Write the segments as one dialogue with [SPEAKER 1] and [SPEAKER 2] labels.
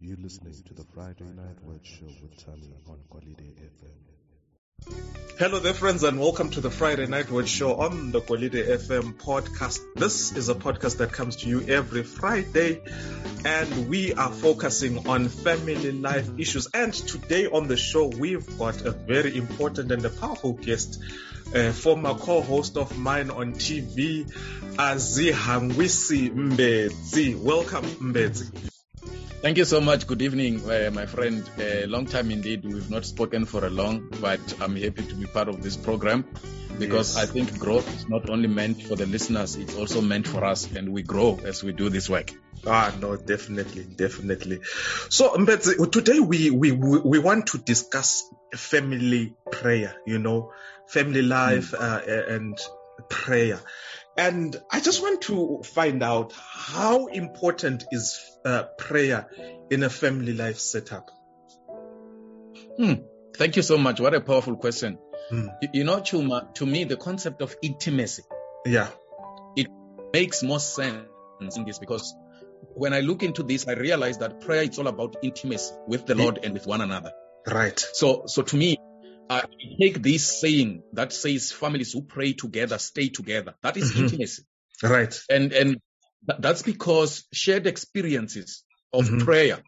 [SPEAKER 1] You're listening to the Friday Night Word Show with Tami on Holiday FM.
[SPEAKER 2] Hello there, friends, and welcome to the Friday Night Word Show on the Quality FM podcast. This is a podcast that comes to you every Friday, and we are focusing on family life issues. And today on the show, we've got a very important and a powerful guest, a former co-host of mine on TV, Azihangwisi Mbedzi. Welcome, Mbedzi.
[SPEAKER 3] Thank you so much. Good evening, uh, my friend. Uh, long time indeed. We've not spoken for a long, but I'm happy to be part of this program because
[SPEAKER 2] Yes.
[SPEAKER 3] I think growth is not only meant for the listeners, it's also meant for us, and we grow as we do this work.
[SPEAKER 2] Ah, no, definitely, definitely. So, Mbedzi, today we, we, we want to discuss family prayer, you know, family life uh, and prayer. And I just want to find out how important is uh, prayer in a family life setup?
[SPEAKER 3] Hmm. Thank you so much. What a powerful question.
[SPEAKER 2] Hmm.
[SPEAKER 3] You, you know, Chuma, to me, the concept of intimacy
[SPEAKER 2] Yeah.
[SPEAKER 3] It makes more sense in this because when I look into this, I realize that prayer is all about intimacy with the Lord and with one another.
[SPEAKER 2] Right.
[SPEAKER 3] So, so to me, I take this saying that says families who pray together stay together. That is
[SPEAKER 2] Mhm.
[SPEAKER 3] intimacy,
[SPEAKER 2] Right.
[SPEAKER 3] and and that's because shared experiences of
[SPEAKER 2] Mhm.
[SPEAKER 3] prayer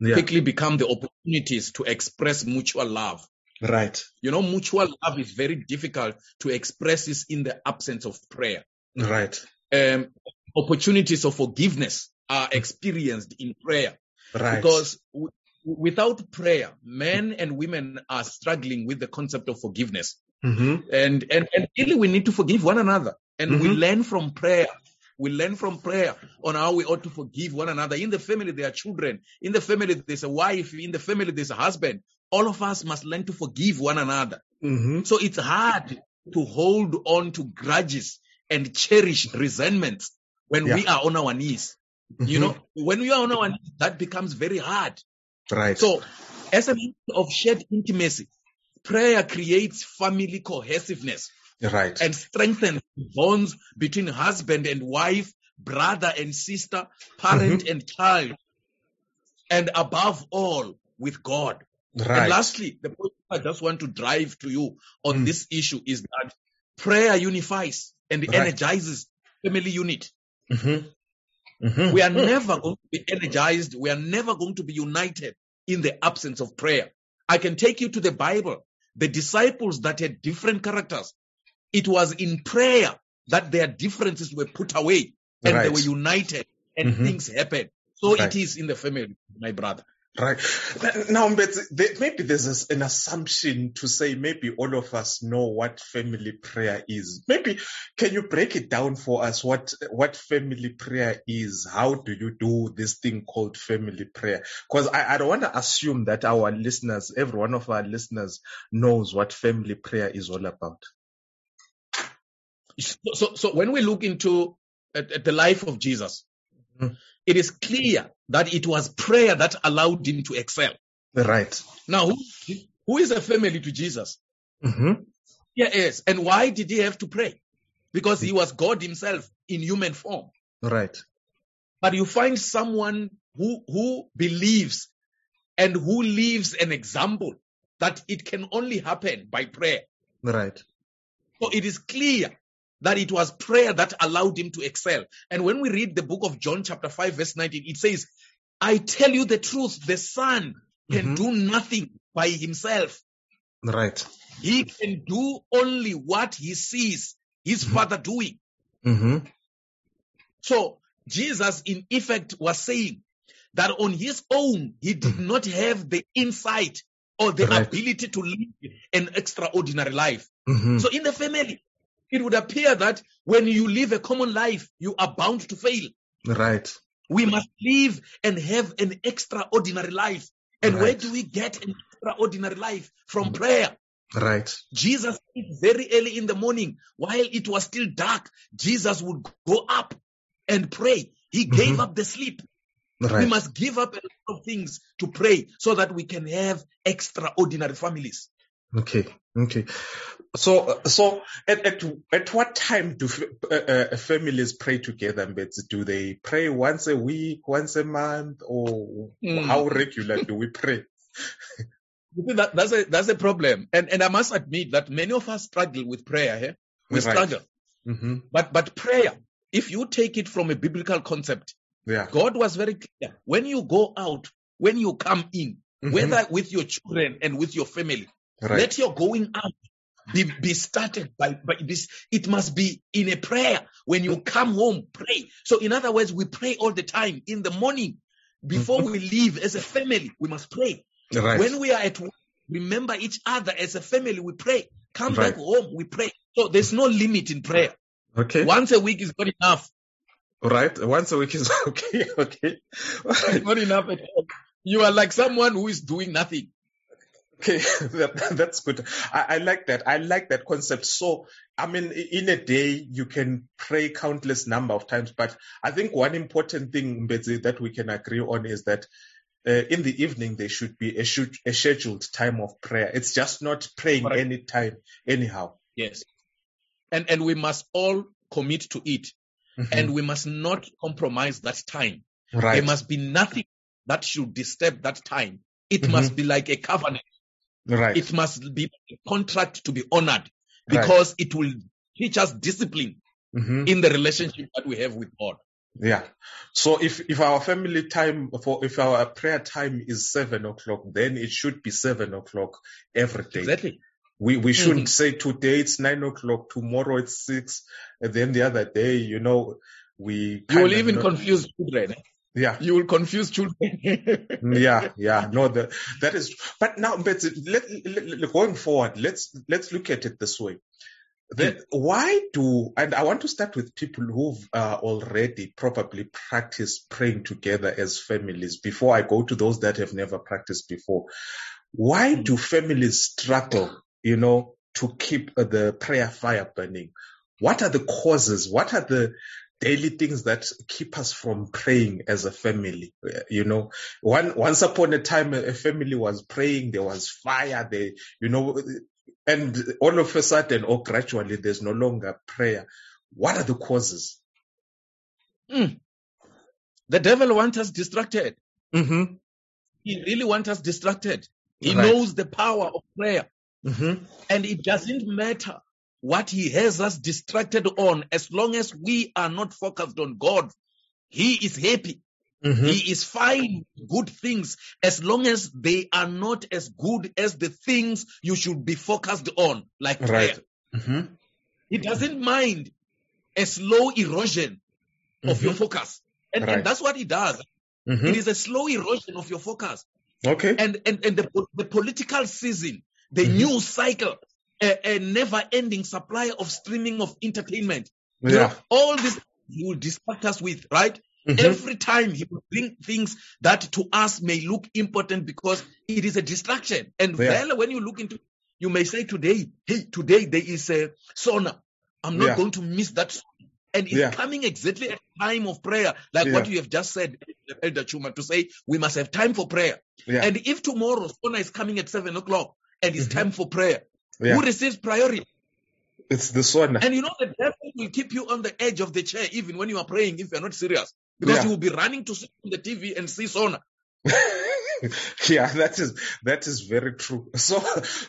[SPEAKER 2] Yeah.
[SPEAKER 3] quickly become the opportunities to express mutual love.
[SPEAKER 2] Right.
[SPEAKER 3] You know, mutual love is very difficult to express this in the absence of prayer.
[SPEAKER 2] Right.
[SPEAKER 3] Um, opportunities of forgiveness are experienced in prayer
[SPEAKER 2] Right.
[SPEAKER 3] because w- without prayer, men and women are struggling with the concept of forgiveness.
[SPEAKER 2] Mhm.
[SPEAKER 3] and and and really we need to forgive one another and we
[SPEAKER 2] Mhm.
[SPEAKER 3] learn from prayer we learn from prayer on how we ought to forgive one another. In the family there are children. In the family there's a wife. In the family there's a husband. All of us must learn to forgive one another.
[SPEAKER 2] Mhm.
[SPEAKER 3] so it's hard to hold on to grudges and cherish resentments when we are on our knees. You
[SPEAKER 2] Mhm.
[SPEAKER 3] know when we are on our knees that becomes very hard.
[SPEAKER 2] Right.
[SPEAKER 3] so, as a means of shared intimacy, prayer creates family cohesiveness
[SPEAKER 2] right.
[SPEAKER 3] and strengthen bonds between husband and wife, brother and sister, parent and child, and above all, with God.
[SPEAKER 2] right.
[SPEAKER 3] And lastly, the point I just want to drive to you on
[SPEAKER 2] Mm.
[SPEAKER 3] this issue is that prayer unifies and
[SPEAKER 2] Right.
[SPEAKER 3] energizes family unit.
[SPEAKER 2] Mhm. Mhm.
[SPEAKER 3] We are never going to be energized. We are never going to be united in the absence of prayer. I can take you to the Bible. The disciples that had different characters, it was in prayer that their differences were put away and they were united and
[SPEAKER 2] Mhm.
[SPEAKER 3] things happened. So
[SPEAKER 2] Right.
[SPEAKER 3] it is in the family, my brother.
[SPEAKER 2] Right. Now, but maybe there's an assumption to say maybe all of us know what family prayer is. Maybe can you break it down for us what what family prayer is? How do you do this thing called family prayer? Because I, I don't want to assume that our listeners, every one of our listeners, knows what family prayer is all about.
[SPEAKER 3] So, so, when we look into at, at the life of Jesus,
[SPEAKER 2] Mhm.
[SPEAKER 3] it is clear that it was prayer that allowed him to excel.
[SPEAKER 2] Right.
[SPEAKER 3] Now, who, who is a family to Jesus?
[SPEAKER 2] Mm-hmm.
[SPEAKER 3] Yes. And why did he have to pray? Because he was God himself in human form.
[SPEAKER 2] Right.
[SPEAKER 3] But you find someone who, who believes and who lives an example that it can only happen by prayer.
[SPEAKER 2] Right.
[SPEAKER 3] So it is clear that it was prayer that allowed him to excel. And when we read the book of John, chapter 5, verse 19, it says, I tell you the truth, the Son can
[SPEAKER 2] Mhm.
[SPEAKER 3] do nothing by himself.
[SPEAKER 2] Right.
[SPEAKER 3] He can do only what he sees his
[SPEAKER 2] Mhm.
[SPEAKER 3] father doing.
[SPEAKER 2] Mm-hmm.
[SPEAKER 3] So Jesus, in effect, was saying that on his own, he did
[SPEAKER 2] Mhm.
[SPEAKER 3] not have the insight or the
[SPEAKER 2] Right.
[SPEAKER 3] ability to live an extraordinary life.
[SPEAKER 2] Mm-hmm.
[SPEAKER 3] So in the family, it would appear that when you live a common life, you are bound to fail.
[SPEAKER 2] right.
[SPEAKER 3] We must live and have an extraordinary life. And where do we get an extraordinary life? From prayer.
[SPEAKER 2] Right.
[SPEAKER 3] Jesus very early in the morning, while it was still dark, Jesus would go up and pray. He gave
[SPEAKER 2] Mhm.
[SPEAKER 3] up the sleep.
[SPEAKER 2] Right.
[SPEAKER 3] We must give up a lot of things to pray so that we can have extraordinary families.
[SPEAKER 2] Okay. Okay. So, so at, at, at what time do uh, uh, families pray together? Mbedzi? Do they pray once a week, once a month, or
[SPEAKER 3] Mm.
[SPEAKER 2] how regular do we pray?
[SPEAKER 3] That, that's a that's a problem. And and I must admit that many of us struggle with prayer. eh? We
[SPEAKER 2] Right.
[SPEAKER 3] struggle.
[SPEAKER 2] hmm
[SPEAKER 3] But but prayer, if you take it from a biblical concept,
[SPEAKER 2] Yeah.
[SPEAKER 3] God was very clear. When you go out, when you come in,
[SPEAKER 2] Mhm.
[SPEAKER 3] whether with your children and with your family,
[SPEAKER 2] Right.
[SPEAKER 3] let your going out be, be started by, by this. It must be in a prayer. When you come home, pray. So in other words, we pray all the time in the morning. Before mm-hmm. we leave as a family, we must pray.
[SPEAKER 2] right.
[SPEAKER 3] When we are at work, remember each other as a family, we pray. Come
[SPEAKER 2] Right.
[SPEAKER 3] back home, we pray. So there's no limit in prayer.
[SPEAKER 2] okay.
[SPEAKER 3] Once a week is not enough.
[SPEAKER 2] Right. Once a week is okay. Okay.
[SPEAKER 3] Not enough at all. You are like someone who is doing nothing.
[SPEAKER 2] Okay, that, that's good. I, I like that. I like that concept. So, I mean, in a day, you can pray countless number of times, but I think one important thing Mbedzi, that we can agree on is that uh, in the evening, there should be a, a scheduled time of prayer. It's just not praying
[SPEAKER 3] Correct.
[SPEAKER 2] any time, anyhow.
[SPEAKER 3] Yes. And and we must all commit to it.
[SPEAKER 2] Mhm.
[SPEAKER 3] And we must not compromise that time.
[SPEAKER 2] right.
[SPEAKER 3] There must be nothing that should disturb that time. It
[SPEAKER 2] Mhm.
[SPEAKER 3] must be like a covenant.
[SPEAKER 2] Right.
[SPEAKER 3] It must be a contract to be honored because it will teach us discipline
[SPEAKER 2] Mhm.
[SPEAKER 3] in the relationship that we have with God.
[SPEAKER 2] Yeah. So if, if our family time for, if our prayer time is seven o'clock, then it should be seven o'clock every day.
[SPEAKER 3] Exactly.
[SPEAKER 2] We we shouldn't
[SPEAKER 3] Mhm.
[SPEAKER 2] say today it's nine o'clock, tomorrow it's six, and then the other day, you know, we.
[SPEAKER 3] You will even
[SPEAKER 2] know-
[SPEAKER 3] confuse children.
[SPEAKER 2] Yeah,
[SPEAKER 3] You will confuse children.
[SPEAKER 2] yeah, yeah. No, the, that is. But now, but let, let, going forward, let's let's look at it this way. Then why do and I want to start with people who've uh, already probably practiced praying together as families before I go to those that have never practiced before. Why
[SPEAKER 3] Mm.
[SPEAKER 2] do families struggle, you know, to keep uh, the prayer fire burning? What are the causes? What are the daily things that keep us from praying as a family? You know, one once upon a time, a family was praying. There was fire. They, you know, and all of a sudden or gradually there's no longer prayer. What are the causes?
[SPEAKER 3] the devil wants us distracted.
[SPEAKER 2] Mm-hmm.
[SPEAKER 3] He really wants us distracted. He
[SPEAKER 2] Right.
[SPEAKER 3] knows the power of prayer.
[SPEAKER 2] Mm-hmm.
[SPEAKER 3] And it doesn't matter what he has us distracted on, as long as we are not focused on God, he is happy.
[SPEAKER 2] Mm-hmm.
[SPEAKER 3] He is fine good things as long as they are not as good as the things you should be focused on, like prayer.
[SPEAKER 2] Right. Mm-hmm.
[SPEAKER 3] He doesn't mind a slow erosion of your focus. And,
[SPEAKER 2] Right.
[SPEAKER 3] and that's what he does. It
[SPEAKER 2] Mm-hmm.
[SPEAKER 3] is a slow erosion of your focus.
[SPEAKER 2] Okay.
[SPEAKER 3] And, and, and the, the political season, the
[SPEAKER 2] Mhm.
[SPEAKER 3] news cycle, a, a never ending supply of streaming of entertainment. You know, all this he will distract us with, right?
[SPEAKER 2] Mhm.
[SPEAKER 3] Every time he will bring things that to us may look important because it is a distraction. And
[SPEAKER 2] Yeah.
[SPEAKER 3] well, when you look into, you may say today, hey, today there is a sauna. I'm not
[SPEAKER 2] Yeah.
[SPEAKER 3] going to miss that. And it's
[SPEAKER 2] Yeah.
[SPEAKER 3] coming exactly at time of prayer, like
[SPEAKER 2] Yeah.
[SPEAKER 3] what you have just said, Elder Chuma, to say we must have time for prayer.
[SPEAKER 2] Yeah.
[SPEAKER 3] And if tomorrow sauna is coming at seven o'clock and it's
[SPEAKER 2] Mhm.
[SPEAKER 3] time for prayer,
[SPEAKER 2] yeah.
[SPEAKER 3] who receives priority?
[SPEAKER 2] It's this one.
[SPEAKER 3] And you know, the devil will keep you on the edge of the chair even when you are praying if you're not serious. Because
[SPEAKER 2] Yeah.
[SPEAKER 3] you will be running to sit on the TV and see sauna.
[SPEAKER 2] yeah, that is that is very true. So,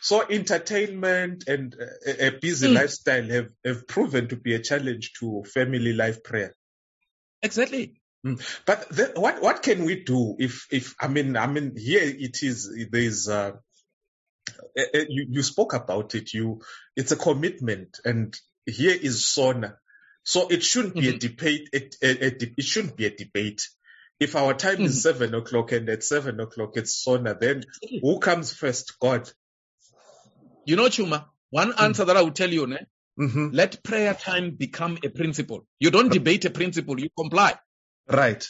[SPEAKER 2] so entertainment and a, a busy
[SPEAKER 3] Mm.
[SPEAKER 2] lifestyle have have proven to be a challenge to family life prayer.
[SPEAKER 3] Exactly.
[SPEAKER 2] But then what what can we do if if I mean I mean here it is there's uh, eh, eh, you you spoke about it you it's a commitment and here is sauna so it shouldn't be a
[SPEAKER 3] Mhm.
[SPEAKER 2] debate it, a, a, it shouldn't be a debate if our time
[SPEAKER 3] Mhm.
[SPEAKER 2] is seven o'clock and at seven o'clock it's sauna then who comes first God
[SPEAKER 3] You know, Chuma, one answer that I will tell you, ne?
[SPEAKER 2] mm-hmm.
[SPEAKER 3] let prayer time become a principle. You don't debate a principle, you comply.
[SPEAKER 2] right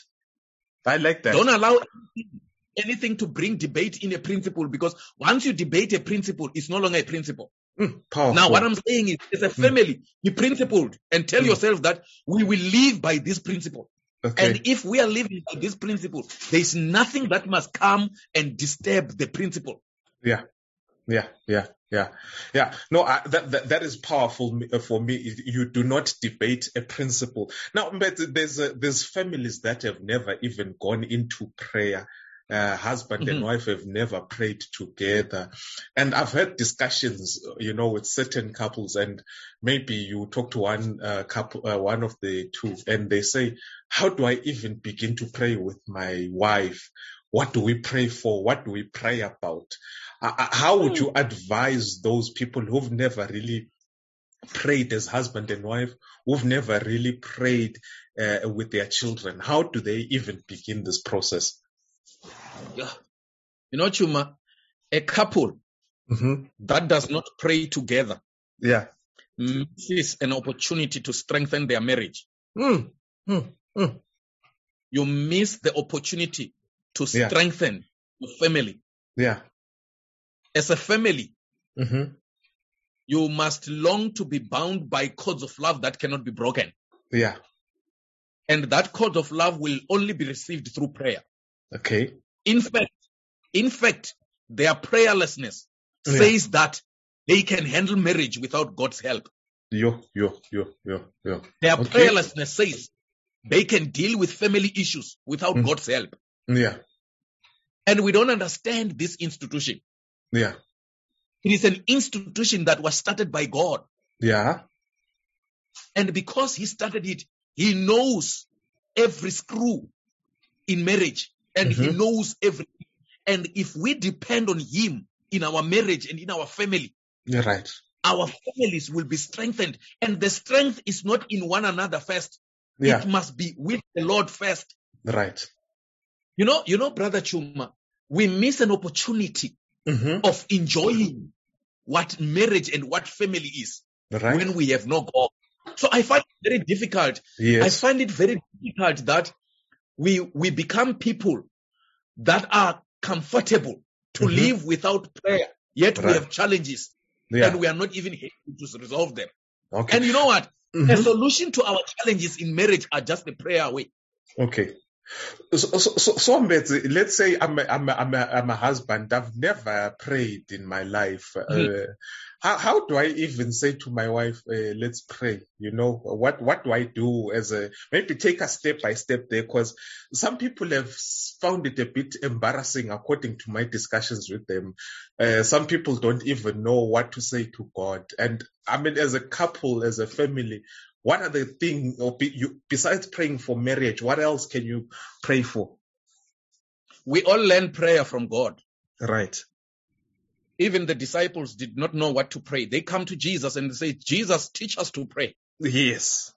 [SPEAKER 2] I like that
[SPEAKER 3] Don't allow anything, anything to bring debate in a principle because once you debate a principle, it's no longer a principle.
[SPEAKER 2] Mm,
[SPEAKER 3] Now, what I'm saying is, as a family, be principled and tell
[SPEAKER 2] Mm.
[SPEAKER 3] yourself that we will live by this principle.
[SPEAKER 2] okay
[SPEAKER 3] And if we are living by this principle, there is nothing that must come and disturb the principle.
[SPEAKER 2] yeah yeah yeah yeah, yeah. No, I, that, that that is powerful uh, for me. You do not debate a principle. Now, but there's uh, there's families that have never even gone into prayer. Uh, husband and
[SPEAKER 3] Mhm.
[SPEAKER 2] wife have never prayed together, and I've had discussions, you know, with certain couples, and maybe you talk to one uh, couple, uh, one of the two, and they say, "How do I even begin to pray with my wife? What do we pray for? What do we pray about?" Uh, uh, how would you advise those people who've never really prayed as husband and wife, who've never really prayed uh, with their children? How do they even begin this process?
[SPEAKER 3] Yeah. You know, Chuma, a couple
[SPEAKER 2] Mm-hmm.
[SPEAKER 3] that does not pray together
[SPEAKER 2] Yeah.
[SPEAKER 3] misses an opportunity to strengthen their marriage.
[SPEAKER 2] Mm. Mm. Mm.
[SPEAKER 3] You miss the opportunity to
[SPEAKER 2] Yeah.
[SPEAKER 3] strengthen your family.
[SPEAKER 2] Yeah.
[SPEAKER 3] As a family,
[SPEAKER 2] Mm-hmm.
[SPEAKER 3] you must long to be bound by cords of love that cannot be broken.
[SPEAKER 2] Yeah.
[SPEAKER 3] And that cord of love will only be received through prayer.
[SPEAKER 2] Okay.
[SPEAKER 3] In fact, in fact, their prayerlessness
[SPEAKER 2] Yeah.
[SPEAKER 3] says that they can handle marriage without God's help.
[SPEAKER 2] Yo, yo, yo, yo, yo.
[SPEAKER 3] Their
[SPEAKER 2] Okay.
[SPEAKER 3] prayerlessness says they can deal with family issues without
[SPEAKER 2] Mm.
[SPEAKER 3] God's help.
[SPEAKER 2] Yeah.
[SPEAKER 3] And we don't understand this institution.
[SPEAKER 2] Yeah.
[SPEAKER 3] It is an institution that was started by God.
[SPEAKER 2] Yeah.
[SPEAKER 3] And because he started it, he knows every screw in marriage and he
[SPEAKER 2] Mhm.
[SPEAKER 3] knows everything. And if we depend on him in our marriage and in our family,
[SPEAKER 2] You're right.
[SPEAKER 3] our families will be strengthened. And the strength is not in one another first.
[SPEAKER 2] Yeah.
[SPEAKER 3] It must be with the Lord first.
[SPEAKER 2] Right.
[SPEAKER 3] You know, you know, brother Chuma, we miss an opportunity
[SPEAKER 2] Mm-hmm.
[SPEAKER 3] of enjoying what marriage and what family is
[SPEAKER 2] Right.
[SPEAKER 3] when we have no God. So I find it very difficult.
[SPEAKER 2] Yes.
[SPEAKER 3] I find it very difficult that we we become people that are comfortable to
[SPEAKER 2] Mhm.
[SPEAKER 3] live without prayer, yet we have challenges
[SPEAKER 2] Yeah.
[SPEAKER 3] and we are not even able to resolve them.
[SPEAKER 2] Okay.
[SPEAKER 3] And you know what?
[SPEAKER 2] Mhm.
[SPEAKER 3] The solution to our challenges in marriage are just the prayer away.
[SPEAKER 2] Okay. So, so, so, so let's say I'm a, I'm, a, I'm, a, I'm a husband. I've never prayed in my life.
[SPEAKER 3] Mhm.
[SPEAKER 2] Uh, how, how do I even say to my wife, uh, let's pray? You know, what, what do I do as a, maybe take a step by step there? Cause some people have found it a bit embarrassing according to my discussions with them. Uh, some people don't even know what to say to God. And I mean, as a couple, as a family, what are the things, or besides praying for marriage, what else can you pray for?
[SPEAKER 3] We all learn prayer from God.
[SPEAKER 2] Right.
[SPEAKER 3] Even the disciples did not know what to pray. They come to Jesus and say, Jesus, teach us to pray.
[SPEAKER 2] Yes.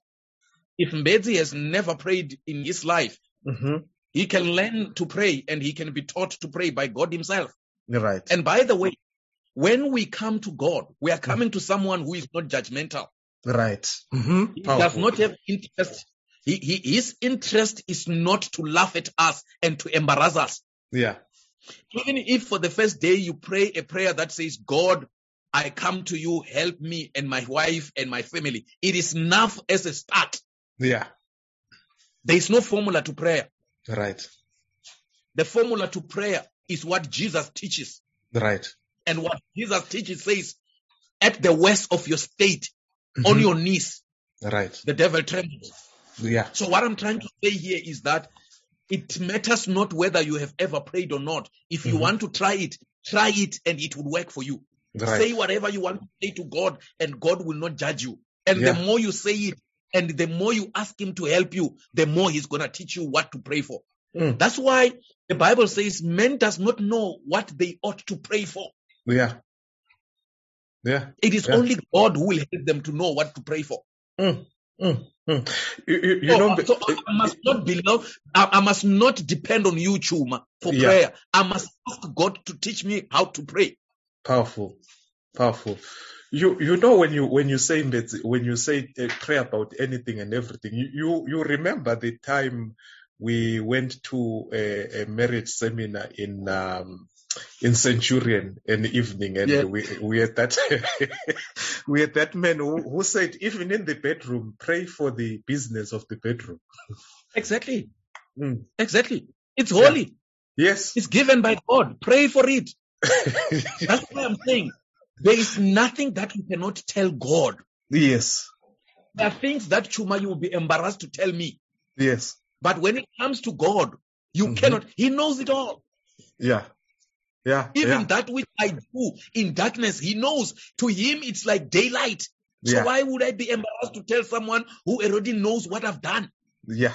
[SPEAKER 3] If Mbezi has never prayed in his life,
[SPEAKER 2] Mm-hmm.
[SPEAKER 3] he can learn to pray and he can be taught to pray by God himself.
[SPEAKER 2] Right.
[SPEAKER 3] And by the way, when we come to God, we are coming to someone who is not judgmental.
[SPEAKER 2] Right. Mm-hmm.
[SPEAKER 3] He does not have interest. He, he, his interest is not to laugh at us and to embarrass us.
[SPEAKER 2] Yeah.
[SPEAKER 3] Even if for the first day you pray a prayer that says, God, I come to you, help me and my wife and my family. It is enough as a start.
[SPEAKER 2] Yeah.
[SPEAKER 3] There is no formula to prayer.
[SPEAKER 2] Right.
[SPEAKER 3] The formula to prayer is what Jesus teaches.
[SPEAKER 2] Right.
[SPEAKER 3] And what Jesus teaches says, at the worst of your state,
[SPEAKER 2] Mm-hmm.
[SPEAKER 3] on your knees,
[SPEAKER 2] Right.
[SPEAKER 3] the devil trembles.
[SPEAKER 2] Yeah.
[SPEAKER 3] So what I'm trying to say here is that it matters not whether you have ever prayed or not. If you
[SPEAKER 2] Mhm.
[SPEAKER 3] want to try it, try it and it will work for you.
[SPEAKER 2] Right.
[SPEAKER 3] Say whatever you want to say to God and God will not judge you. And
[SPEAKER 2] Yeah.
[SPEAKER 3] the more you say it and the more you ask him to help you, the more he's going to teach you what to pray for.
[SPEAKER 2] Mm.
[SPEAKER 3] That's why the Bible says men does not know what they ought to pray for.
[SPEAKER 2] Yeah. Yeah.
[SPEAKER 3] It is
[SPEAKER 2] Yeah.
[SPEAKER 3] only God who will help them to know what to pray for.
[SPEAKER 2] Mm. Mm. Mm. You, you, you
[SPEAKER 3] so,
[SPEAKER 2] know,
[SPEAKER 3] so I must not. I, I must not depend on you, Chuma, for
[SPEAKER 2] Yeah.
[SPEAKER 3] prayer. I must ask God to teach me how to pray.
[SPEAKER 2] powerful, powerful. You you know when you when you say that when you say uh, pray about anything and everything, you you, you remember the time we went to a, a marriage seminar in um, in Centurion in the evening, and
[SPEAKER 3] Yeah.
[SPEAKER 2] we we had that we had that man who, who said even in the bedroom, pray for the business of the bedroom.
[SPEAKER 3] Exactly.
[SPEAKER 2] Mm.
[SPEAKER 3] Exactly. It's
[SPEAKER 2] Yeah.
[SPEAKER 3] holy.
[SPEAKER 2] Yes.
[SPEAKER 3] It's given by God. Pray for it. That's why I'm saying There is nothing that you cannot tell God.
[SPEAKER 2] Yes.
[SPEAKER 3] There are things that Chuma you will be embarrassed to tell me.
[SPEAKER 2] Yes.
[SPEAKER 3] But when it comes to God, you
[SPEAKER 2] Mhm.
[SPEAKER 3] cannot. He knows it all.
[SPEAKER 2] Yeah. Yeah.
[SPEAKER 3] Even
[SPEAKER 2] yeah.
[SPEAKER 3] that which I do in darkness, he knows. To him, it's like daylight. So
[SPEAKER 2] Yeah.
[SPEAKER 3] why would I be embarrassed to tell someone who already knows what I've done?
[SPEAKER 2] Yeah.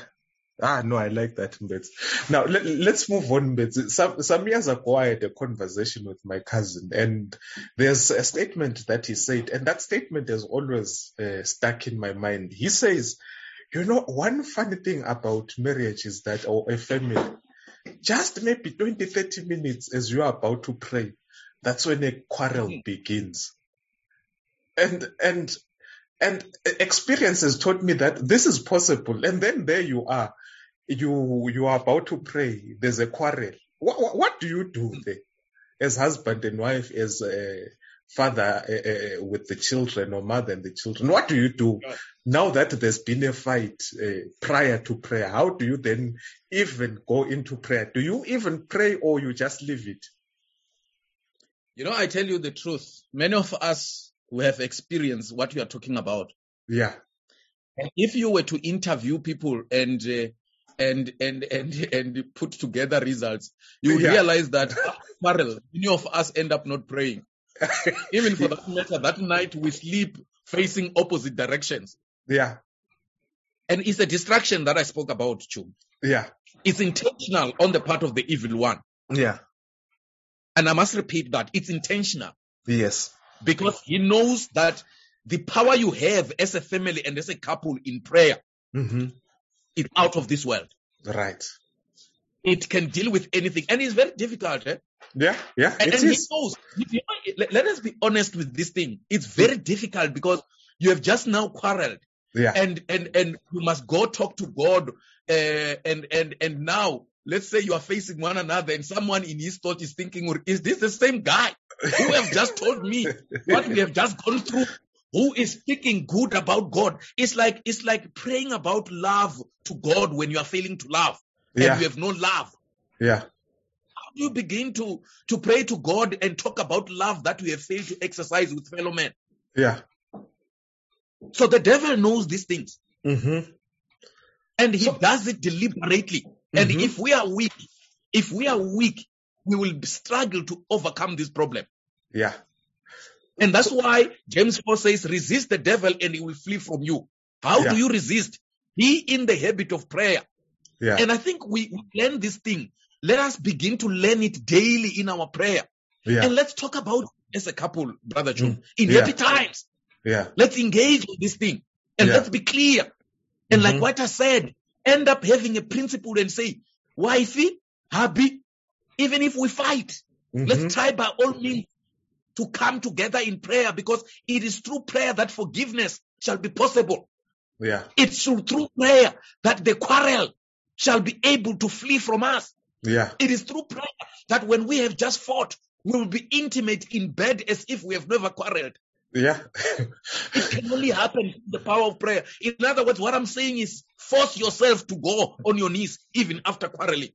[SPEAKER 2] Ah, no, I like that, Mbedzi. Now, let, let's move on, Mbedzi. Some, some years ago, I had a conversation with my cousin, and there's a statement that he said, and that statement has always uh, stuck in my mind. He says, you know, one funny thing about marriage is that, or a family, just maybe 20, 30 minutes as you are about to pray, that's when a quarrel
[SPEAKER 3] Mhm.
[SPEAKER 2] begins. And, and, and experience has taught me that this is possible. And then there you are. You, you are about to pray. There's a quarrel. What, what, what do you do there? As husband and wife, as a father uh, uh, with the children or mother and the children, what do you do? Now that there's been a fight uh, prior to prayer, how do you then even go into prayer? Do you even pray or you just leave it?
[SPEAKER 3] You know, I tell you the truth. Many of us who have experienced what you are talking about.
[SPEAKER 2] Yeah.
[SPEAKER 3] And if you were to interview people and uh, and and and and put together results, you
[SPEAKER 2] Yeah.
[SPEAKER 3] realize that quarrel, many of us end up not praying. Even for that matter, that night we sleep facing opposite directions.
[SPEAKER 2] Yeah.
[SPEAKER 3] And it's a distraction that I spoke about, Chum.
[SPEAKER 2] Yeah.
[SPEAKER 3] It's intentional on the part of the evil one.
[SPEAKER 2] Yeah.
[SPEAKER 3] And I must repeat that it's intentional
[SPEAKER 2] Yes.
[SPEAKER 3] because he knows that the power you have as a family and as a couple in prayer
[SPEAKER 2] hmm
[SPEAKER 3] is out of this world.
[SPEAKER 2] Right.
[SPEAKER 3] It can deal with anything. And it's very difficult. Eh?
[SPEAKER 2] Yeah. Yeah.
[SPEAKER 3] And,
[SPEAKER 2] It
[SPEAKER 3] and he knows. You know, let, let us be honest with this thing. It's very difficult because you have just now quarreled
[SPEAKER 2] Yeah.
[SPEAKER 3] and and and you must go talk to God. Uh, and and and now, let's say you are facing one another, and someone in his thought is thinking, "Is this the same guy who have just told me what we have just gone through?" Who is speaking good about God? It's like it's like praying about love to God when you are failing to love
[SPEAKER 2] Yeah.
[SPEAKER 3] and you have no love.
[SPEAKER 2] Yeah.
[SPEAKER 3] How do you begin to to pray to God and talk about love that we have failed to exercise with fellow men?
[SPEAKER 2] Yeah.
[SPEAKER 3] So the devil knows these things.
[SPEAKER 2] hmm
[SPEAKER 3] and he
[SPEAKER 2] So-
[SPEAKER 3] does it deliberately. And
[SPEAKER 2] Mhm.
[SPEAKER 3] if we are weak, if we are weak, we will struggle to overcome this problem.
[SPEAKER 2] Yeah.
[SPEAKER 3] And that's why James 4 says, resist the devil and he will flee from you. How
[SPEAKER 2] Yeah.
[SPEAKER 3] do you resist? Be in the habit of prayer.
[SPEAKER 2] Yeah.
[SPEAKER 3] And I think we, we learn this thing. Let us begin to learn it daily in our prayer.
[SPEAKER 2] Yeah.
[SPEAKER 3] And let's talk about as a couple, Brother June,
[SPEAKER 2] Mm.
[SPEAKER 3] in
[SPEAKER 2] Yeah.
[SPEAKER 3] happy times.
[SPEAKER 2] Yeah.
[SPEAKER 3] Let's engage with this thing and
[SPEAKER 2] Yeah.
[SPEAKER 3] let's be clear. And like
[SPEAKER 2] Mhm.
[SPEAKER 3] what I said, end up having a principle and say, wifey, hubby, even if we fight,
[SPEAKER 2] Mhm.
[SPEAKER 3] let's try by all means to come together in prayer because it is through prayer that forgiveness shall be possible.
[SPEAKER 2] Yeah.
[SPEAKER 3] It's through, through prayer that the quarrel shall be able to flee from us.
[SPEAKER 2] Yeah.
[SPEAKER 3] It is through prayer that when we have just fought, we will be intimate in bed as if we have never quarreled.
[SPEAKER 2] Yeah.
[SPEAKER 3] It can only happen through the power of prayer. In other words, what I'm saying is force yourself to go on your knees even after quarreling.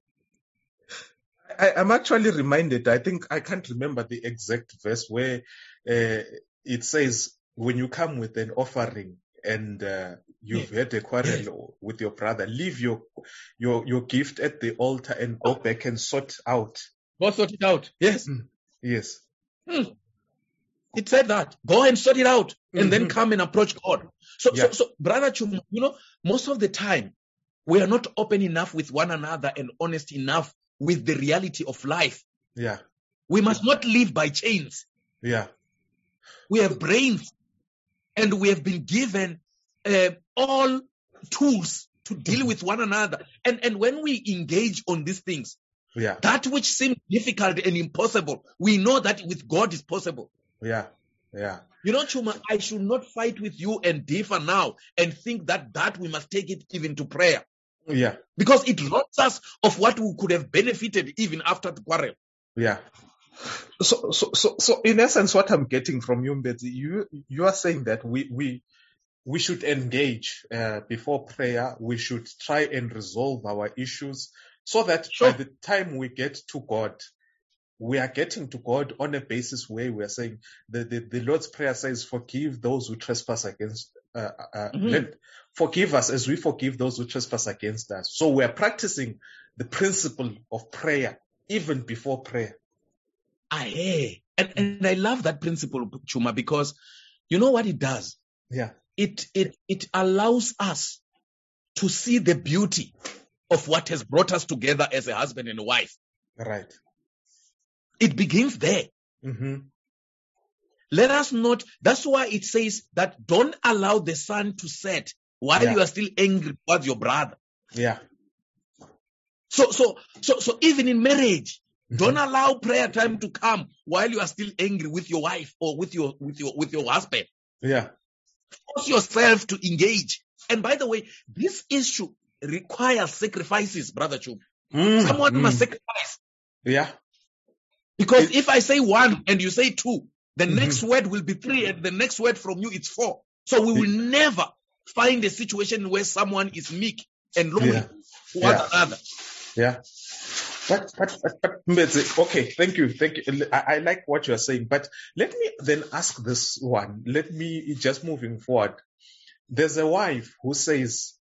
[SPEAKER 2] I, I'm actually reminded, I think I can't remember the exact verse where uh, it says, when you come with an offering and uh, you've had a quarrel with your brother, leave your, your, your gift at the altar and go back and sort out.
[SPEAKER 3] Go sort it out. Yes.
[SPEAKER 2] Yes.
[SPEAKER 3] It said that. Go and sort it out and then
[SPEAKER 2] Mhm.
[SPEAKER 3] come and approach God. So,
[SPEAKER 2] Yeah.
[SPEAKER 3] so, so, brother Chum, you know, most of the time we are not open enough with one another and honest enough with the reality of life.
[SPEAKER 2] Yeah.
[SPEAKER 3] We must not live by chains.
[SPEAKER 2] Yeah.
[SPEAKER 3] We have brains and we have been given uh, all tools to deal with one another. And, and when we engage on these things,
[SPEAKER 2] Yeah.
[SPEAKER 3] that which seems difficult and impossible, we know that with God is possible.
[SPEAKER 2] Yeah. Yeah.
[SPEAKER 3] You know, Chuma, I should not fight with you and differ now and think that that we must take it even to prayer
[SPEAKER 2] Yeah.
[SPEAKER 3] because it robs us of what we could have benefited even after the quarrel.
[SPEAKER 2] Yeah. So, so, so, so, in essence, what I'm getting from you, Mbedzi, you, you are saying that we, we, we should engage uh, before prayer. We should try and resolve our issues so that
[SPEAKER 3] Sure.
[SPEAKER 2] by the time we get to God, we are getting to God on a basis where we are saying the, the, the Lord's Prayer says, forgive those who trespass against, uh, uh,
[SPEAKER 3] Mhm.
[SPEAKER 2] let- forgive us as we forgive those who trespass against us. So we are practicing the principle of prayer even before prayer.
[SPEAKER 3] Aye. And, and I love that principle, Chuma, because you know what it does?
[SPEAKER 2] Yeah.
[SPEAKER 3] It, it, it allows us to see the beauty of what has brought us together as a husband and a wife.
[SPEAKER 2] Right.
[SPEAKER 3] It begins there.
[SPEAKER 2] hmm
[SPEAKER 3] Let us not, that's why it says that don't allow the sun to set while
[SPEAKER 2] Yeah.
[SPEAKER 3] you are still angry towards your brother.
[SPEAKER 2] Yeah.
[SPEAKER 3] So, so, so, so even in marriage,
[SPEAKER 2] Mhm.
[SPEAKER 3] don't allow prayer time to come while you are still angry with your wife or with your, with your, with your husband.
[SPEAKER 2] Yeah.
[SPEAKER 3] Force yourself to engage. And by the way, this issue requires sacrifices, brother Chu.
[SPEAKER 2] Mm,
[SPEAKER 3] Someone
[SPEAKER 2] mm.
[SPEAKER 3] must sacrifice.
[SPEAKER 2] Yeah.
[SPEAKER 3] Because if I say one and you say two, the
[SPEAKER 2] Mhm.
[SPEAKER 3] next word will be three and the next word from you it's four. So we will never find a situation where someone is meek and lonely
[SPEAKER 2] Yeah.
[SPEAKER 3] one
[SPEAKER 2] Yeah.
[SPEAKER 3] another.
[SPEAKER 2] Yeah. But, but, but, but, okay, thank you, thank you. I, I like what you're saying, but let me then ask this one. Let me just moving forward. There's a wife who says,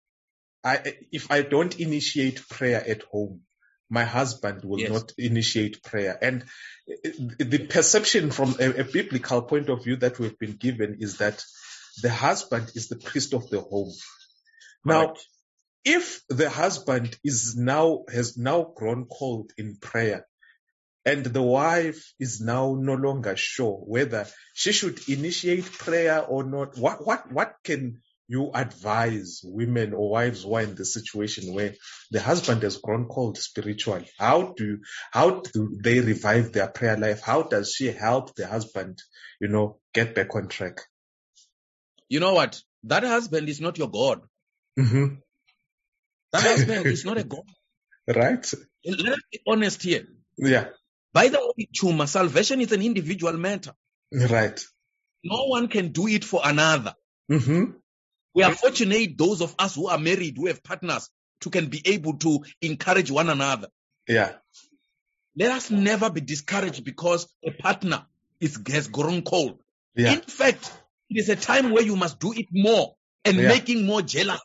[SPEAKER 2] I, if I don't initiate prayer at home, my husband will
[SPEAKER 3] Yes.
[SPEAKER 2] not initiate prayer. And uh, the perception from a, a biblical point of view that we've been given is that the husband is the priest of the home. Now,
[SPEAKER 3] Correct.
[SPEAKER 2] If the husband is now has now grown cold in prayer and the wife is now no longer sure whether she should initiate prayer or not what what what can you advise women or wives who are in the situation where the husband has grown cold spiritually how do how do they revive their prayer life how does she help the husband you know get back on track
[SPEAKER 3] You know what? That husband is not your God.
[SPEAKER 2] hmm
[SPEAKER 3] That husband is not a God.
[SPEAKER 2] right
[SPEAKER 3] Let us be honest here.
[SPEAKER 2] yeah
[SPEAKER 3] By the way, Chuma, salvation is an individual matter.
[SPEAKER 2] right
[SPEAKER 3] No one can do it for another.
[SPEAKER 2] hmm
[SPEAKER 3] We are fortunate, those of us who are married, who have partners, to can be able to encourage one another.
[SPEAKER 2] yeah
[SPEAKER 3] Let us never be discouraged because a partner is, has grown cold.
[SPEAKER 2] yeah
[SPEAKER 3] In fact, it is a time where you must do it more and
[SPEAKER 2] Yeah.
[SPEAKER 3] making more jealous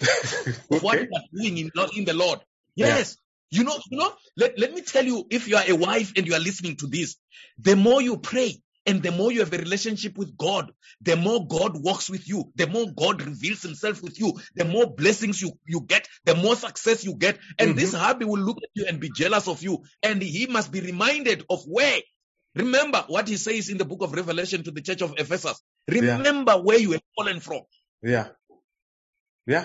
[SPEAKER 3] of what
[SPEAKER 2] okay.
[SPEAKER 3] you are doing in, in the Lord.
[SPEAKER 2] Yeah.
[SPEAKER 3] Yes. You know, you know, let, let me tell you, if you are a wife and you are listening to this, the more you pray and the more you have a relationship with God, the more God walks with you, the more God reveals himself with you, the more blessings you, you get, the more success you get. And this mm-hmm. hubby will look at you and be jealous of you. And he must be reminded of where. Remember what he says in the book of Revelation to the church of Ephesus. Remember where you have fallen from.
[SPEAKER 2] Yeah. Yeah.
[SPEAKER 3] Yeah.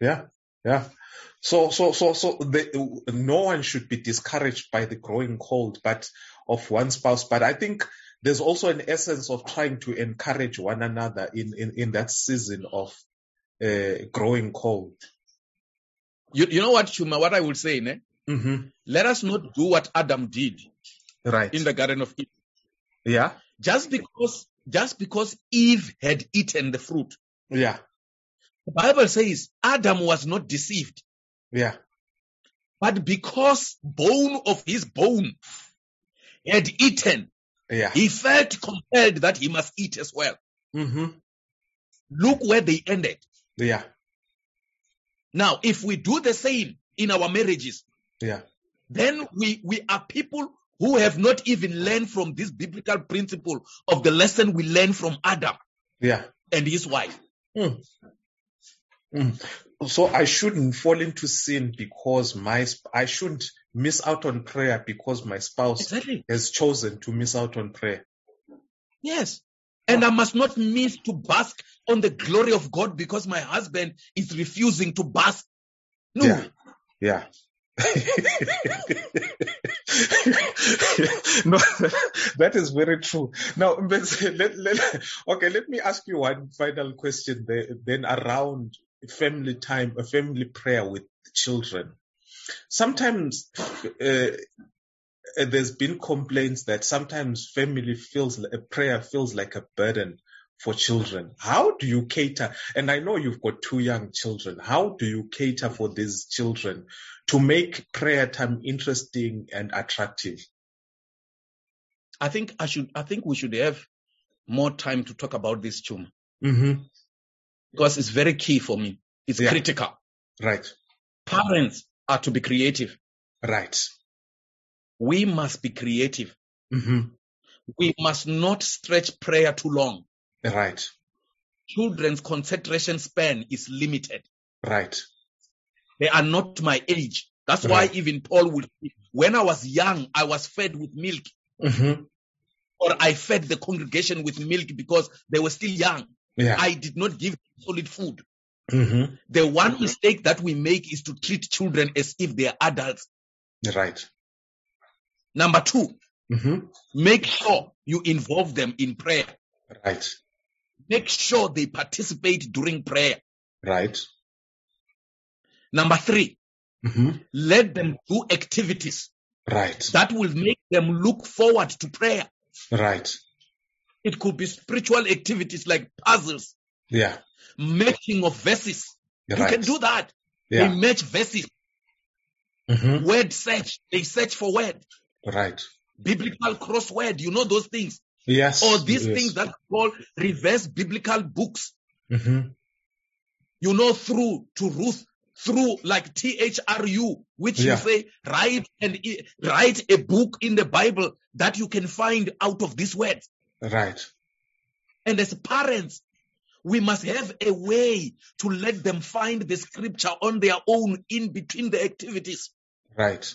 [SPEAKER 2] Yeah. Yeah. So, so, so, so the, no one should be discouraged by the growing cold, but of one spouse. But I think there's also an essence of trying to encourage one another in, in, in that season of uh, growing cold.
[SPEAKER 3] You, you know what, Chuma, what I would say, ne?
[SPEAKER 2] Mm-hmm.
[SPEAKER 3] Let us not do what Adam did
[SPEAKER 2] Right.
[SPEAKER 3] in the Garden of Eden.
[SPEAKER 2] yeah.
[SPEAKER 3] Just because, just because Eve had eaten the fruit.
[SPEAKER 2] Yeah.
[SPEAKER 3] The Bible says Adam was not deceived,
[SPEAKER 2] Yeah.
[SPEAKER 3] but because bone of his bone had eaten,
[SPEAKER 2] Yeah.
[SPEAKER 3] he felt compelled that he must eat as well.
[SPEAKER 2] Mm-hmm.
[SPEAKER 3] Look where they ended.
[SPEAKER 2] Yeah.
[SPEAKER 3] Now, if we do the same in our marriages,
[SPEAKER 2] Yeah.
[SPEAKER 3] then we, we are people who have not even learned from this biblical principle of the lesson we learned from Adam
[SPEAKER 2] Yeah.
[SPEAKER 3] and his wife. Mm.
[SPEAKER 2] So I shouldn't fall into sin because my I shouldn't miss out on prayer because my spouse
[SPEAKER 3] Exactly.
[SPEAKER 2] has chosen to miss out on prayer.
[SPEAKER 3] Yes. And I must not miss to bask on the glory of God because my husband is refusing to bask. No.
[SPEAKER 2] Yeah. Yeah. no, that is very true. Now, let, let, okay, let me ask you one final question there, then around family time, a family prayer with children. Sometimes uh, there's been complaints that sometimes family feels a prayer feels like a burden for children. How do you cater? And I know you've got two young children. How do you cater for these children to make prayer time interesting and attractive?
[SPEAKER 3] I think I should. I think we should have more time to talk about this, Chum,
[SPEAKER 2] Mm-hmm.
[SPEAKER 3] Because it's very key for me. It's
[SPEAKER 2] Yeah.
[SPEAKER 3] critical.
[SPEAKER 2] Right.
[SPEAKER 3] Parents are to be creative.
[SPEAKER 2] Right.
[SPEAKER 3] We must be creative.
[SPEAKER 2] Mm-hmm.
[SPEAKER 3] We must not stretch prayer too long.
[SPEAKER 2] Right.
[SPEAKER 3] Children's concentration span is limited.
[SPEAKER 2] Right.
[SPEAKER 3] They are not my age. That's why even Paul would, when I was young, I was fed with milk
[SPEAKER 2] Mm-hmm.
[SPEAKER 3] or I fed the congregation with milk because they were still young.
[SPEAKER 2] Yeah.
[SPEAKER 3] I did not give solid food.
[SPEAKER 2] mm-hmm.
[SPEAKER 3] The one mistake that we make is to treat children as if they are adults.
[SPEAKER 2] Right.
[SPEAKER 3] Number two,
[SPEAKER 2] Mm-hmm.
[SPEAKER 3] make sure you involve them in prayer.
[SPEAKER 2] Right.
[SPEAKER 3] Make sure they participate during prayer.
[SPEAKER 2] Right.
[SPEAKER 3] Number three,
[SPEAKER 2] Mm-hmm.
[SPEAKER 3] let them do activities
[SPEAKER 2] Right.
[SPEAKER 3] that will make them look forward to prayer.
[SPEAKER 2] Right.
[SPEAKER 3] It could be spiritual activities like puzzles,
[SPEAKER 2] Yeah.
[SPEAKER 3] matching of verses. You
[SPEAKER 2] Right.
[SPEAKER 3] can do that.
[SPEAKER 2] Yeah.
[SPEAKER 3] They match verses,
[SPEAKER 2] Mm-hmm.
[SPEAKER 3] word search. They search for word,
[SPEAKER 2] Right.
[SPEAKER 3] biblical crossword. You know those things.
[SPEAKER 2] Yes.
[SPEAKER 3] Or these
[SPEAKER 2] yes.
[SPEAKER 3] things that call reverse biblical books.
[SPEAKER 2] Mm-hmm.
[SPEAKER 3] You know, through to Ruth, through like T H R U, which
[SPEAKER 2] Yeah.
[SPEAKER 3] you say write and write a book in the Bible that you can find out of these words.
[SPEAKER 2] Right.
[SPEAKER 3] And as parents, we must have a way to let them find the scripture on their own in between the activities.
[SPEAKER 2] Right.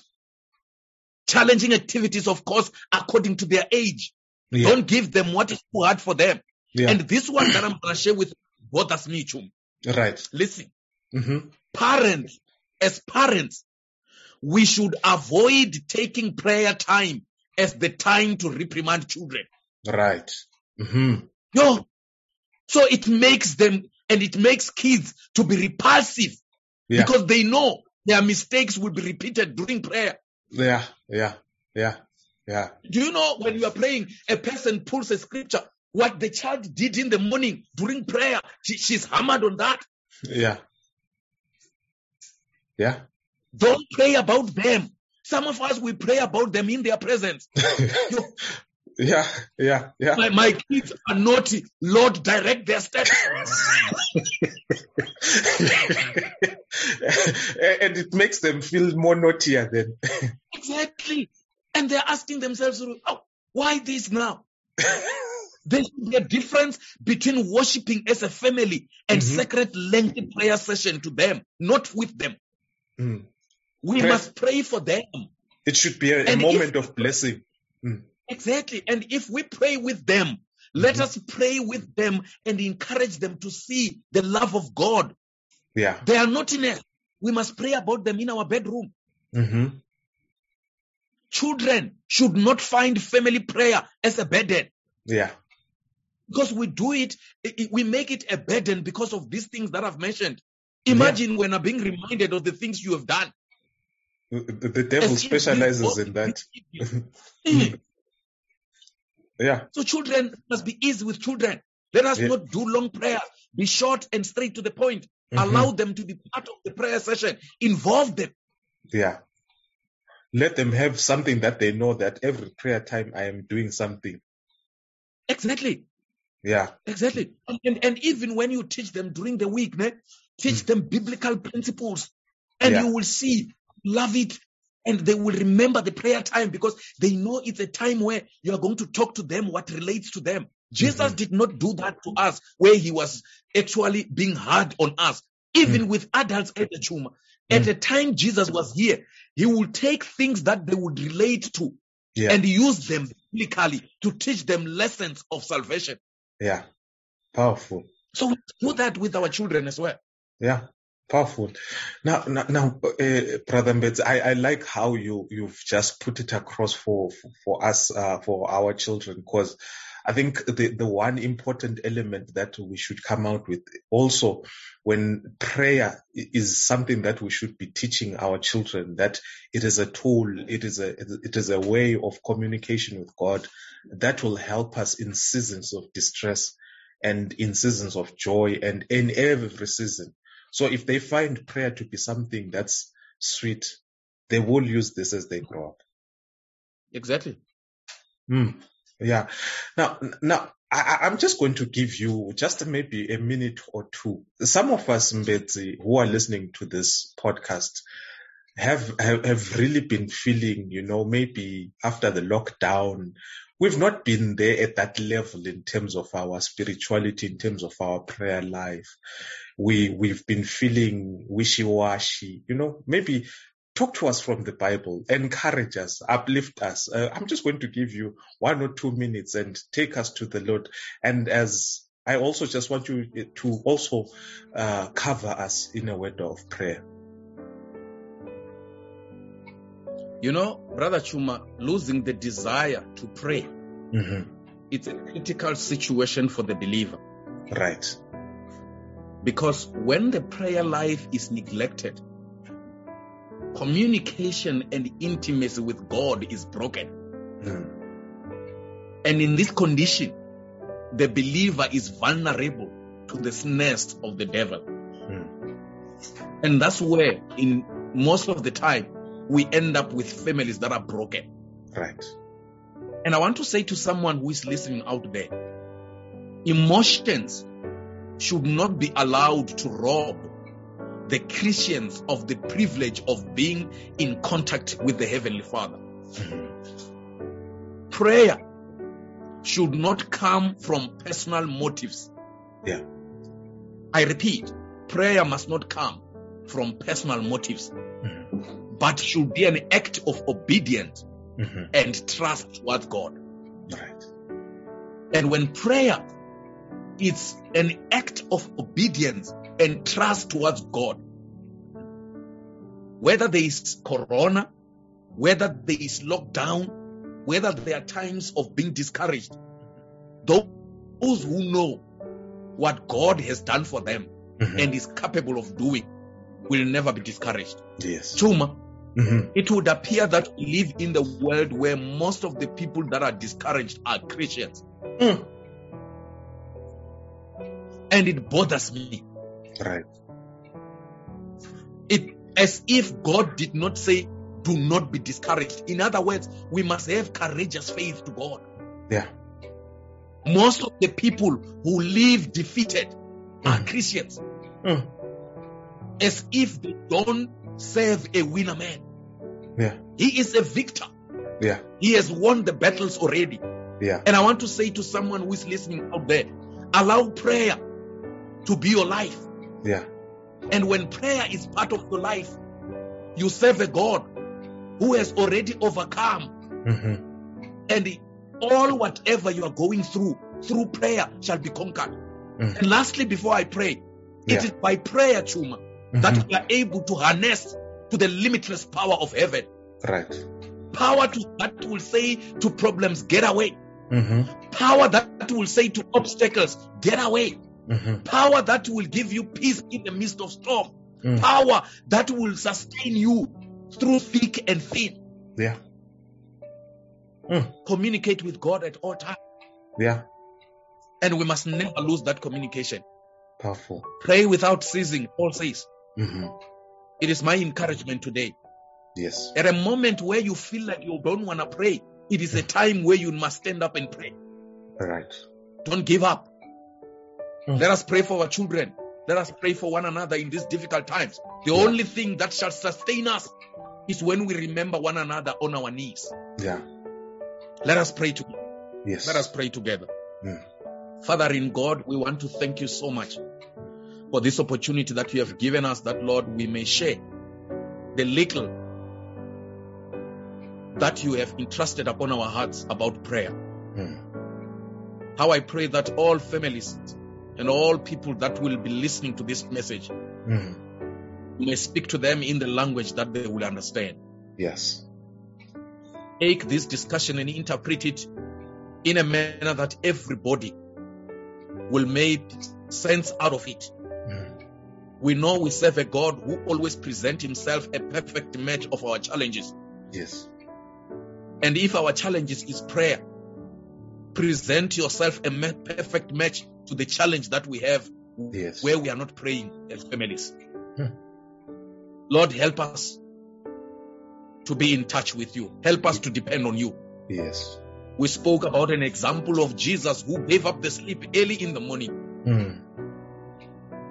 [SPEAKER 3] Challenging activities, of course, according to their age.
[SPEAKER 2] Yeah.
[SPEAKER 3] Don't give them what is too hard for them.
[SPEAKER 2] yeah.
[SPEAKER 3] And this one that I'm going to share with bothers me, Chum.
[SPEAKER 2] right.
[SPEAKER 3] Listen,
[SPEAKER 2] Mm-hmm.
[SPEAKER 3] parents, as parents, we should avoid taking prayer time as the time to reprimand children.
[SPEAKER 2] Right. Mm-hmm.
[SPEAKER 3] No. So it makes them and it makes kids to be repulsive
[SPEAKER 2] Yeah.
[SPEAKER 3] because they know their mistakes will be repeated during prayer.
[SPEAKER 2] Yeah. Yeah. Yeah. Yeah.
[SPEAKER 3] Do you know when you are praying, a person pulls a scripture, what the child did in the morning during prayer, she- she's hammered on that.
[SPEAKER 2] Yeah. Yeah.
[SPEAKER 3] Don't pray about them. Some of us, we pray about them in their presence.
[SPEAKER 2] yeah. Yeah. Yeah.
[SPEAKER 3] My, my kids are naughty. Lord, direct their steps.
[SPEAKER 2] and it makes them feel more naughtier then.
[SPEAKER 3] exactly. And they're asking themselves, oh, why this now? There should be a difference between worshiping as a family and
[SPEAKER 2] Mhm.
[SPEAKER 3] sacred lengthy prayer session to them, not with them.
[SPEAKER 2] Mm.
[SPEAKER 3] We
[SPEAKER 2] Pray-
[SPEAKER 3] must pray for them.
[SPEAKER 2] It should be a, a
[SPEAKER 3] And if-
[SPEAKER 2] moment of blessing.
[SPEAKER 3] Exactly. And if we pray with them, let
[SPEAKER 2] Mhm.
[SPEAKER 3] us pray with them and encourage them to see the love of God.
[SPEAKER 2] Yeah.
[SPEAKER 3] They are not in naughtiness. We must pray about them in our bedroom.
[SPEAKER 2] Mm-hmm.
[SPEAKER 3] Children should not find family prayer as a burden
[SPEAKER 2] Yeah.
[SPEAKER 3] because we do it, we make it a burden because of these things that I've mentioned. Imagine when I'm being reminded of the things you have done.
[SPEAKER 2] The, the devil specializes in that.
[SPEAKER 3] Mm.
[SPEAKER 2] Yeah.
[SPEAKER 3] So children must be easy with children. Let us
[SPEAKER 2] Yeah.
[SPEAKER 3] not do long prayers. Be short and straight to the point.
[SPEAKER 2] Mhm.
[SPEAKER 3] Allow them to be part of the prayer session. Involve them.
[SPEAKER 2] Yeah. Let them have something that they know that every prayer time I am doing something.
[SPEAKER 3] Exactly.
[SPEAKER 2] Yeah.
[SPEAKER 3] Exactly. And, and, and even when you teach them during the week, ne, teach them biblical principles. And
[SPEAKER 2] Mm. Yeah.
[SPEAKER 3] you will see, love it. And they will remember the prayer time because they know it's a time where you are going to talk to them what relates to them. Jesus
[SPEAKER 2] Mhm.
[SPEAKER 3] did not do that to us where he was actually being hard on us. Even with adults at the chuma. At
[SPEAKER 2] Mm.
[SPEAKER 3] the time Jesus was here, he would take things that they would relate to
[SPEAKER 2] Yeah.
[SPEAKER 3] and use them biblically to teach them lessons of salvation.
[SPEAKER 2] yeah. Powerful.
[SPEAKER 3] So we do that with our children as well.
[SPEAKER 2] Yeah. Powerful. Now, now, now uh, Brother I, I like how you, you've just put it across for, for us, uh, for our children, because I think the, the one important element that we should come out with also when prayer is something that we should be teaching our children, that it is a tool, it is a, it is a way of communication with God that will help us in seasons of distress and in seasons of joy and in every season. So if they find prayer to be something that's sweet, they will use this as they grow up.
[SPEAKER 3] Exactly.
[SPEAKER 2] Mm, yeah. Now, now I, I'm just going to give you just maybe a minute or two. Some of us, Mbedzi, who are listening to this podcast, have, have have really been feeling, you know, maybe after the lockdown, we've not been there at that level in terms of our spirituality, in terms of our prayer life. We we've been feeling wishy-washy, you know, maybe talk to us from the Bible, encourage us, uplift us. Uh, I'm just going to give you one or two minutes and take us to the Lord. And as I also just want you to also uh, cover us in a word of prayer.
[SPEAKER 3] You know, Brother Chuma, losing the desire to pray,
[SPEAKER 2] hmm
[SPEAKER 3] it's a critical situation for the believer.
[SPEAKER 2] Right.
[SPEAKER 3] Because when the prayer life is neglected, communication and intimacy with God is broken.
[SPEAKER 2] Mm.
[SPEAKER 3] And in this condition, the believer is vulnerable to the snares of the devil.
[SPEAKER 2] Mm.
[SPEAKER 3] And that's where, in most of the time, we end up with families that are broken.
[SPEAKER 2] Right.
[SPEAKER 3] And I want to say to someone who is listening out there, emotions should not be allowed to rob the Christians of the privilege of being in contact with the Heavenly Father.
[SPEAKER 2] Mhm.
[SPEAKER 3] Prayer should not come from personal motives.
[SPEAKER 2] Yeah.
[SPEAKER 3] I repeat, prayer must not come from personal motives. But should be an act of obedience
[SPEAKER 2] Mhm.
[SPEAKER 3] and trust towards God.
[SPEAKER 2] Right.
[SPEAKER 3] And when prayer is an act of obedience and trust towards God, whether there is corona, whether there is lockdown, whether there are times of being discouraged, those who know what God has done for them
[SPEAKER 2] Mhm.
[SPEAKER 3] and is capable of doing will never be discouraged.
[SPEAKER 2] yes.
[SPEAKER 3] Chuma,
[SPEAKER 2] Mhm.
[SPEAKER 3] it would appear that we live in the world where most of the people that are discouraged are Christians.
[SPEAKER 2] Mm.
[SPEAKER 3] And it bothers me.
[SPEAKER 2] Right.
[SPEAKER 3] It as if God did not say, do not be discouraged. In other words, we must have courageous faith to God.
[SPEAKER 2] Yeah.
[SPEAKER 3] Most of the people who live defeated are
[SPEAKER 2] Mhm.
[SPEAKER 3] Christians,
[SPEAKER 2] Mm.
[SPEAKER 3] as if they don't serve a winner man.
[SPEAKER 2] Yeah.
[SPEAKER 3] He is a victor.
[SPEAKER 2] Yeah.
[SPEAKER 3] He has won the battles already.
[SPEAKER 2] Yeah.
[SPEAKER 3] And I want to say to someone who is listening out there, allow prayer to be your life.
[SPEAKER 2] Yeah.
[SPEAKER 3] And when prayer is part of your life, you serve a God who has already overcome.
[SPEAKER 2] Mhm.
[SPEAKER 3] And all whatever you are going through, through prayer shall be conquered.
[SPEAKER 2] Mhm.
[SPEAKER 3] And lastly, before I pray,
[SPEAKER 2] Yeah.
[SPEAKER 3] it is by prayer, Chuma,
[SPEAKER 2] Mhm.
[SPEAKER 3] that we are able to harness to the limitless power of heaven.
[SPEAKER 2] Right.
[SPEAKER 3] Power to, that will say to problems, get away.
[SPEAKER 2] Mhm.
[SPEAKER 3] Power that will say to obstacles, get away.
[SPEAKER 2] Mhm.
[SPEAKER 3] Power that will give you peace in the midst of storm.
[SPEAKER 2] Mm.
[SPEAKER 3] Power that will sustain you through thick and thin.
[SPEAKER 2] Yeah. Mm.
[SPEAKER 3] Communicate with God at all times.
[SPEAKER 2] Yeah.
[SPEAKER 3] And we must never lose that communication.
[SPEAKER 2] Powerful.
[SPEAKER 3] Pray without ceasing, Paul says.
[SPEAKER 2] Mhm.
[SPEAKER 3] It is my encouragement today.
[SPEAKER 2] Yes.
[SPEAKER 3] At a moment where you feel like you don't want to pray, it is a time where you must stand up and pray.
[SPEAKER 2] Right.
[SPEAKER 3] Don't give up.
[SPEAKER 2] Mm.
[SPEAKER 3] Let us pray for our children. Let us pray for one another in these difficult times. The
[SPEAKER 2] Yeah.
[SPEAKER 3] only thing that shall sustain us is when we remember one another on our knees.
[SPEAKER 2] Yeah.
[SPEAKER 3] Let us pray together.
[SPEAKER 2] Yes.
[SPEAKER 3] Let us pray together.
[SPEAKER 2] Mm.
[SPEAKER 3] Father in God, we want to thank you so much for this opportunity that you have given us that, Lord, we may share the little that you have entrusted upon our hearts about prayer.
[SPEAKER 2] Mm.
[SPEAKER 3] How I pray that all families and all people that will be listening to this message
[SPEAKER 2] Mm.
[SPEAKER 3] may speak to them in the language that they will understand.
[SPEAKER 2] Yes.
[SPEAKER 3] Take this discussion and interpret it in a manner that everybody will make sense out of it. We know we serve a God who always presents himself a perfect match of our challenges.
[SPEAKER 2] Yes.
[SPEAKER 3] And if our challenges is prayer, present yourself a perfect match to the challenge that we have
[SPEAKER 2] Yes.
[SPEAKER 3] where we are not praying as families.
[SPEAKER 2] Hmm.
[SPEAKER 3] Lord, help us to be in touch with you. Help us to depend on you.
[SPEAKER 2] Yes.
[SPEAKER 3] We spoke about an example of Jesus who gave up the sleep early in the morning
[SPEAKER 2] Mm.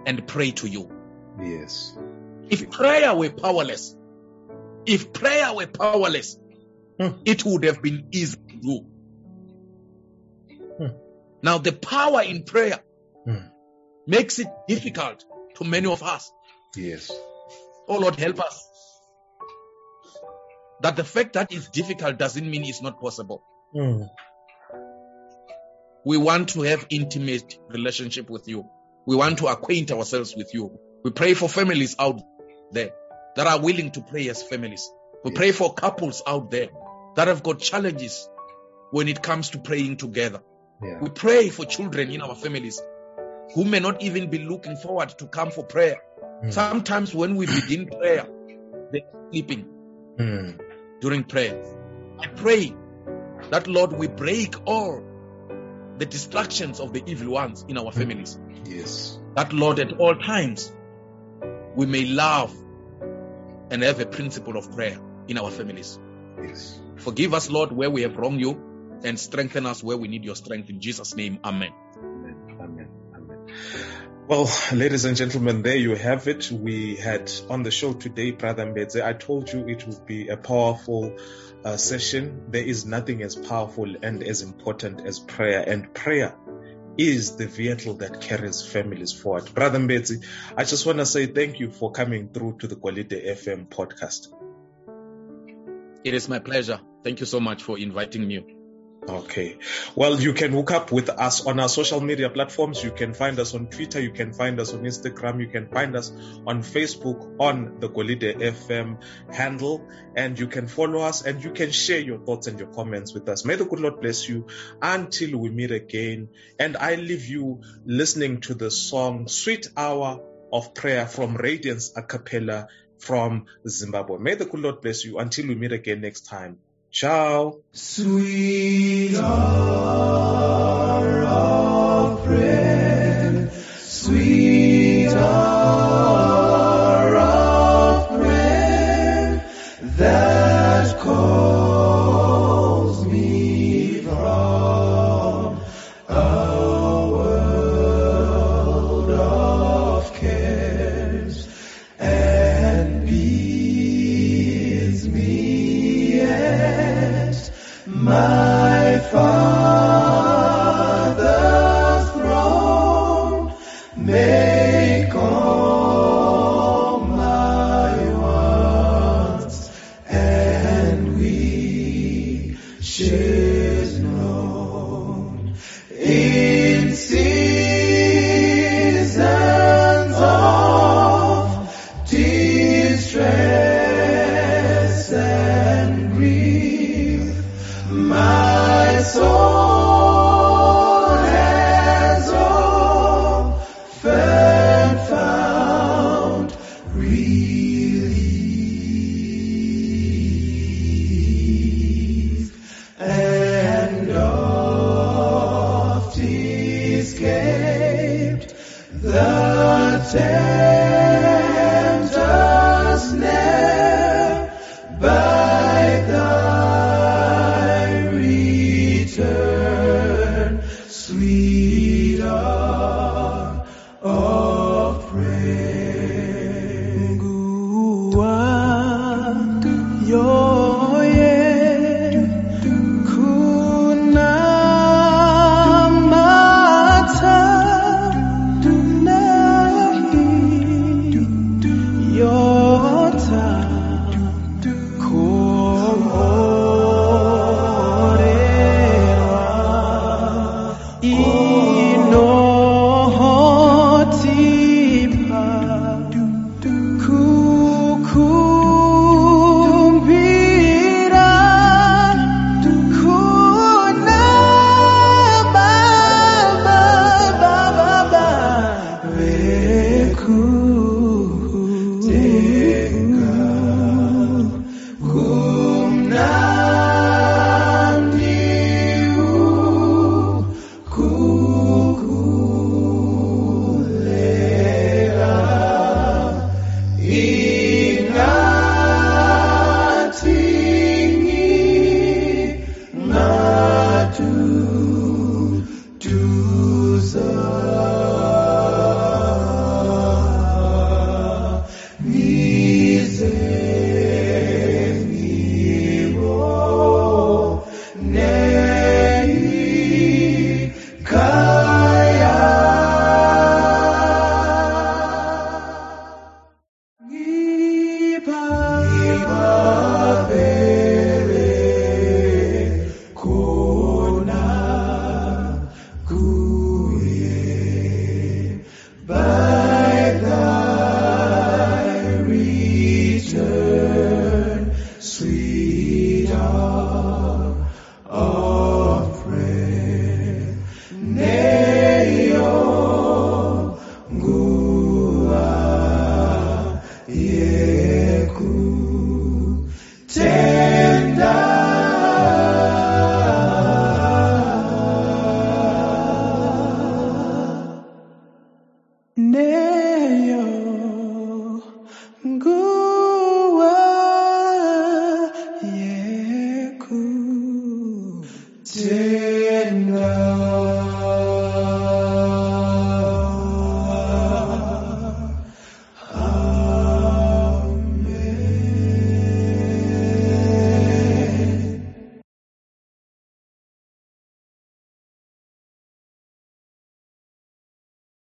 [SPEAKER 3] and prayed to you.
[SPEAKER 2] Yes.
[SPEAKER 3] If prayer were powerless, if prayer were powerless,
[SPEAKER 2] Hmm.
[SPEAKER 3] it would have been easy to do.
[SPEAKER 2] Hmm.
[SPEAKER 3] Now, the power in prayer
[SPEAKER 2] Hmm.
[SPEAKER 3] makes it difficult to many of us.
[SPEAKER 2] Yes.
[SPEAKER 3] Oh Lord, help us. That the fact that it's difficult doesn't mean it's not possible.
[SPEAKER 2] Mm.
[SPEAKER 3] We want to have intimate relationship with you. We want to acquaint ourselves with you. We pray for families out there that are willing to pray as families. We pray for couples out there that have got challenges when it comes to praying together.
[SPEAKER 2] Yeah.
[SPEAKER 3] We pray for children in our families who may not even be looking forward to come for prayer.
[SPEAKER 2] Mm.
[SPEAKER 3] Sometimes when we begin prayer, they're sleeping
[SPEAKER 2] Mm.
[SPEAKER 3] during prayer. I pray that Lord, we break all the distractions of the evil ones in our families.
[SPEAKER 2] Yes.
[SPEAKER 3] That Lord, at all times, we may love and have a principle of prayer in our families.
[SPEAKER 2] Yes.
[SPEAKER 3] Forgive us, Lord, where we have wronged you and strengthen us where we need your strength. In Jesus' name, Amen.
[SPEAKER 2] Amen. Amen. Amen. Well, ladies and gentlemen, there you have it. We had on the show today, Brother Mbedzi. I told you it would be a powerful uh, session. There is nothing as powerful and as important as prayer, and prayer is the vehicle that carries families forward. Brother Mbedzi, I just want to say thank you for coming through to the Quality FM podcast.
[SPEAKER 3] It is my pleasure. Thank you so much for inviting me.
[SPEAKER 2] Okay. Well, you can hook up with us on our social media platforms. You can find us on Twitter. You can find us on Instagram. You can find us on Facebook on the Golide FM handle. And you can follow us and you can share your thoughts and your comments with us. May the good Lord bless you until we meet again. And I leave you listening to the song Sweet Hour of Prayer from Radiance a cappella from Zimbabwe. May the good Lord bless you until we meet again next time. Ciao.
[SPEAKER 4] Sweet hour of prayer, sweet hour of prayer my Father's